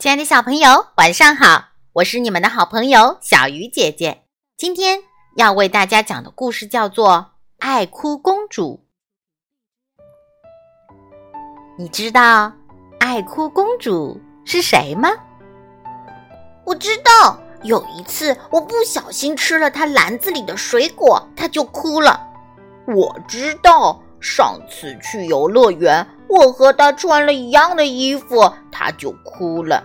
亲爱的小朋友，晚上好！我是你们的好朋友小鱼姐姐。今天要为大家讲的故事叫做《爱哭公主》。你知道爱哭公主是谁吗？我知道，有一次我不小心吃了她篮子里的水果，她就哭了。我知道，上次去游乐园，我和她穿了一样的衣服，她就哭了。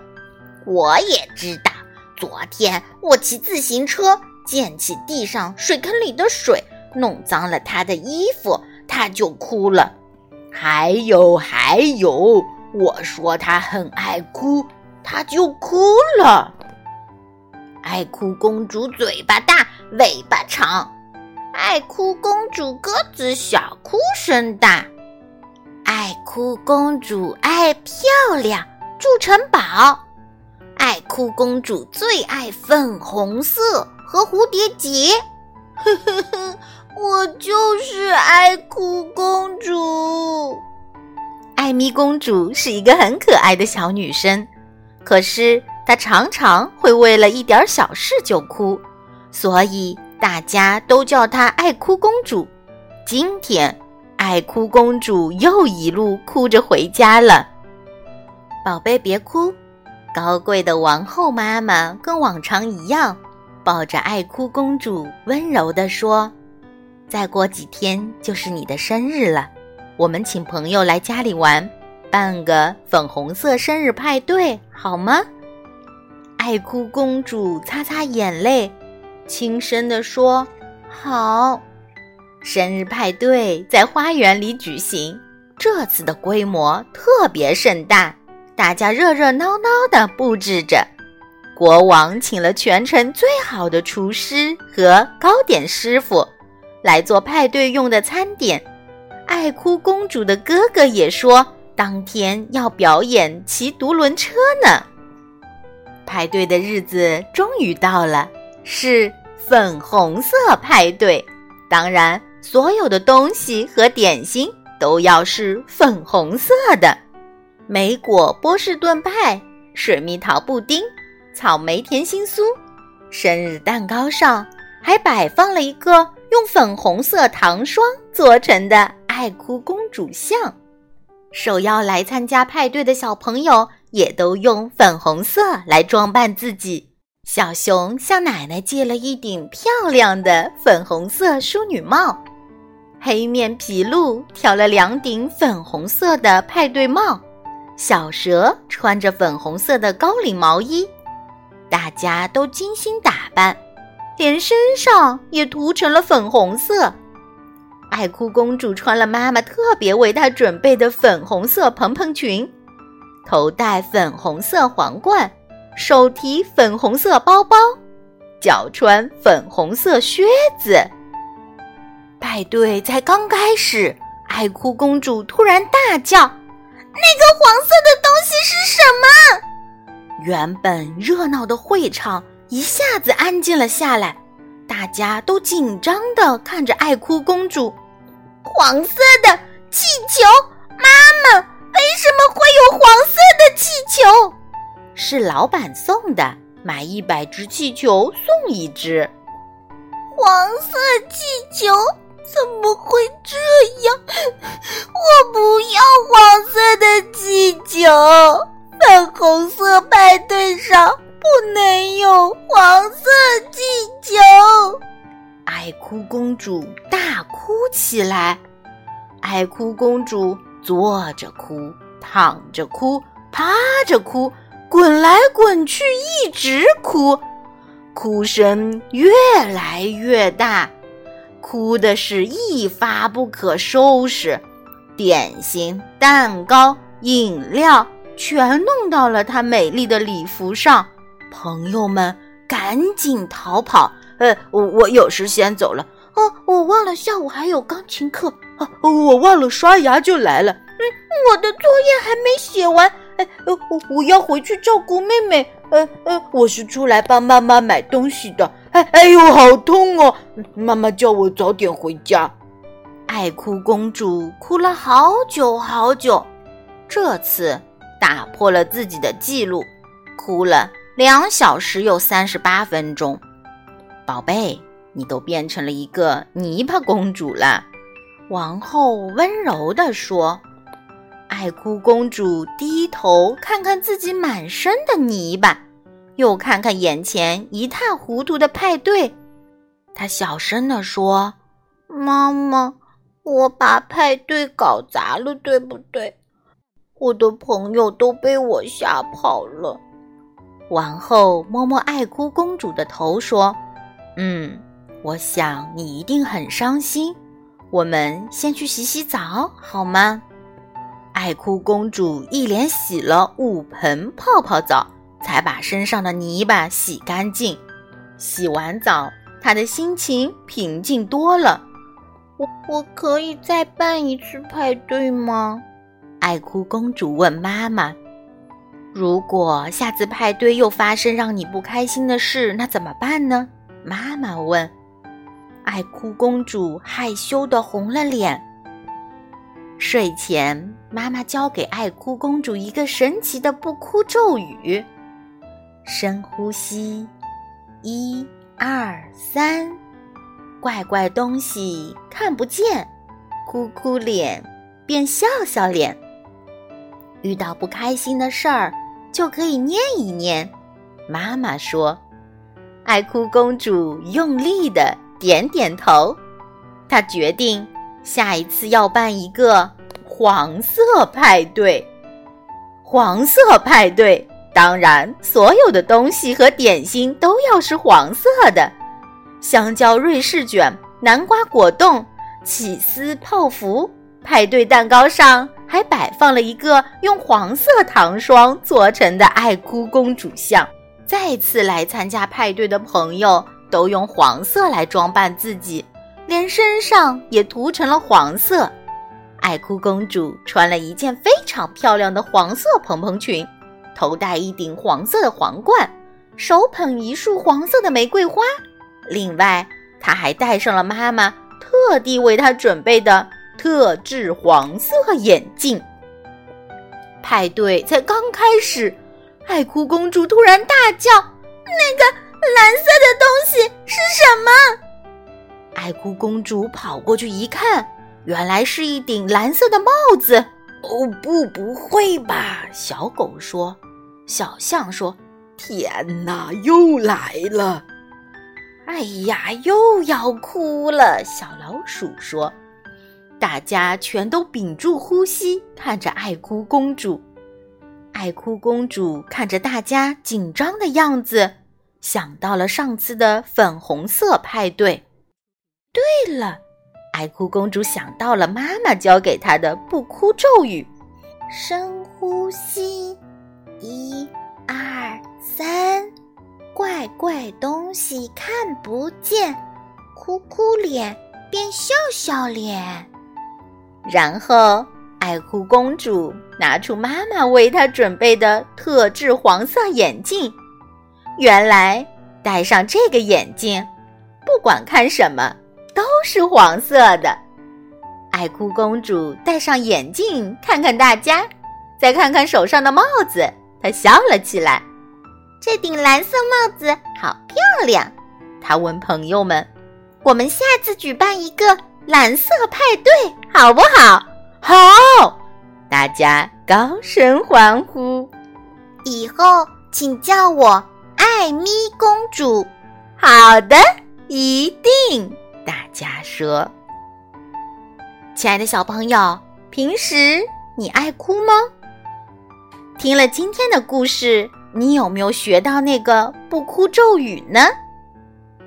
我也知道，昨天我骑自行车溅起地上水坑里的水，弄脏了她的衣服，她就哭了。还有还有，我说她很爱哭，她就哭了。爱哭公主嘴巴大，尾巴长；爱哭公主个子小，哭声大；哭公主爱漂亮，住城堡。爱哭公主最爱粉红色和蝴蝶结。呵呵呵，我就是爱哭公主。艾米公主是一个很可爱的小女生，可是。她常常会为了一点小事就哭，所以大家都叫她爱哭公主。今天，爱哭公主又一路哭着回家了。宝贝，别哭！高贵的王后妈妈跟往常一样，抱着爱哭公主，温柔地说：“再过几天就是你的生日了，我们请朋友来家里玩，办个粉红色生日派对，好吗？”爱哭公主擦擦眼泪，轻声地说：“好。”生日派对在花园里举行，这次的规模特别盛大，大家热热闹闹地布置着。国王请了全城最好的厨师和糕点师傅来做派对用的餐点。爱哭公主的哥哥也说，当天要表演骑独轮车呢。派对的日子终于到了，是粉红色派对。当然，所有的东西和点心都要是粉红色的：莓果波士顿派、水蜜桃布丁、草莓甜心酥。生日蛋糕上还摆放了一个用粉红色糖霜做成的爱哭公主像。受邀来参加派对的小朋友。也都用粉红色来装扮自己。小熊向奶奶借了一顶漂亮的粉红色淑女帽，黑面皮鹿挑了两顶粉红色的派对帽，小蛇穿着粉红色的高领毛衣。大家都精心打扮，连身上也涂成了粉红色。爱哭公主穿了妈妈特别为她准备的粉红色蓬蓬裙。头戴粉红色皇冠，手提粉红色包包，脚穿粉红色靴子。派对才刚开始，爱哭公主突然大叫：“那个黄色的东西是什么？”原本热闹的会场一下子安静了下来，大家都紧张的看着爱哭公主。黄色的气球，妈妈。为什么会有黄色的气球？是老板送的，买一百只气球送一只。黄色气球怎么会这样？我不要黄色的气球，粉红色派对上不能有黄色气球。爱哭公主大哭起来，爱哭公主。坐着哭，躺着哭，趴着哭，滚来滚去，一直哭，哭声越来越大，哭的是一发不可收拾，点心、蛋糕、饮料全弄到了她美丽的礼服上，朋友们赶紧逃跑。呃，我我有事先走了。哦，我忘了下午还有钢琴课。啊，我忘了刷牙就来了。嗯，我的作业还没写完。哎，呃，我要回去照顾妹妹。呃呃，我是出来帮妈妈买东西的。哎，哎呦，好痛哦！妈妈叫我早点回家。爱哭公主哭了好久好久，这次打破了自己的记录。哭了两小时又三十八分钟。宝贝，你都变成了一个泥巴公主了。王后温柔地说。爱哭公主低头看看自己满身的泥巴，又看看眼前一塌糊涂的派对，他小声地说：“妈妈，我把派对搞砸了，对不对？我的朋友都被我吓跑了。”王后摸摸爱哭公主的头说：“嗯，我想你一定很伤心。我们先去洗洗澡好吗？”爱哭公主一连洗了五盆泡泡澡，才把身上的泥巴洗干净。洗完澡，她的心情平静多了。我我可以再办一次派对吗？爱哭公主问妈妈。如果下次派对又发生让你不开心的事，那怎么办呢？妈妈问。爱哭公主害羞的红了脸。睡前，妈妈教给爱哭公主一个神奇的不哭咒语：深呼吸，一、二、三，怪怪东西看不见，哭哭脸变笑笑脸。遇到不开心的事儿，就可以念一念。妈妈说：“爱哭公主用力的点点头，她决定。”下一次要办一个黄色派对，黄色派对，当然所有的东西和点心都要是黄色的，香蕉瑞士卷、南瓜果冻、起司泡芙。派对蛋糕上还摆放了一个用黄色糖霜做成的爱哭公主像。再次来参加派对的朋友都用黄色来装扮自己。连身上也涂成了黄色。爱哭公主穿了一件非常漂亮的黄色蓬蓬裙，头戴一顶黄色的皇冠，手捧一束黄色的玫瑰花。另外，他还戴上了妈妈特地为他准备的特制黄色眼镜。派对才刚开始，爱哭公主突然大叫：“那个蓝色的东西是什么？”爱哭公主跑过去一看，原来是一顶蓝色的帽子。哦不，不会吧？小狗说。小象说：“天哪，又来了！”哎呀，又要哭了。小老鼠说。大家全都屏住呼吸，看着爱哭公主。爱哭公主看着大家紧张的样子，想到了上次的粉红色派对。对了，爱哭公主想到了妈妈教给她的不哭咒语：深呼吸，一、二、三，怪怪东西看不见，哭哭脸变笑笑脸。然后，爱哭公主拿出妈妈为她准备的特制黄色眼镜。原来，戴上这个眼镜，不管看什么。都是黄色的。爱哭公主戴上眼镜，看看大家，再看看手上的帽子，他笑了起来。这顶蓝色帽子好漂亮。他问朋友们：“我们下次举办一个蓝色派对，好不好？”“好！”大家高声欢呼。以后请叫我艾咪公主。好的，一定。大家说：“亲爱的小朋友，平时你爱哭吗？听了今天的故事，你有没有学到那个不哭咒语呢？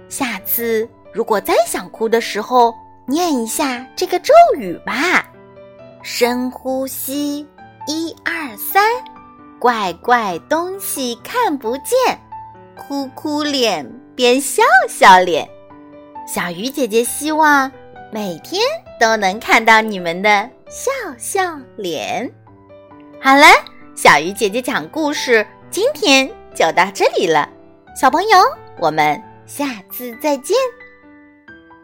下次如果再想哭的时候，念一下这个咒语吧：深呼吸，一二三，怪怪东西看不见，哭哭脸变笑笑脸。”小鱼姐姐希望每天都能看到你们的笑笑脸。好了，小鱼姐姐讲故事，今天就到这里了。小朋友，我们下次再见。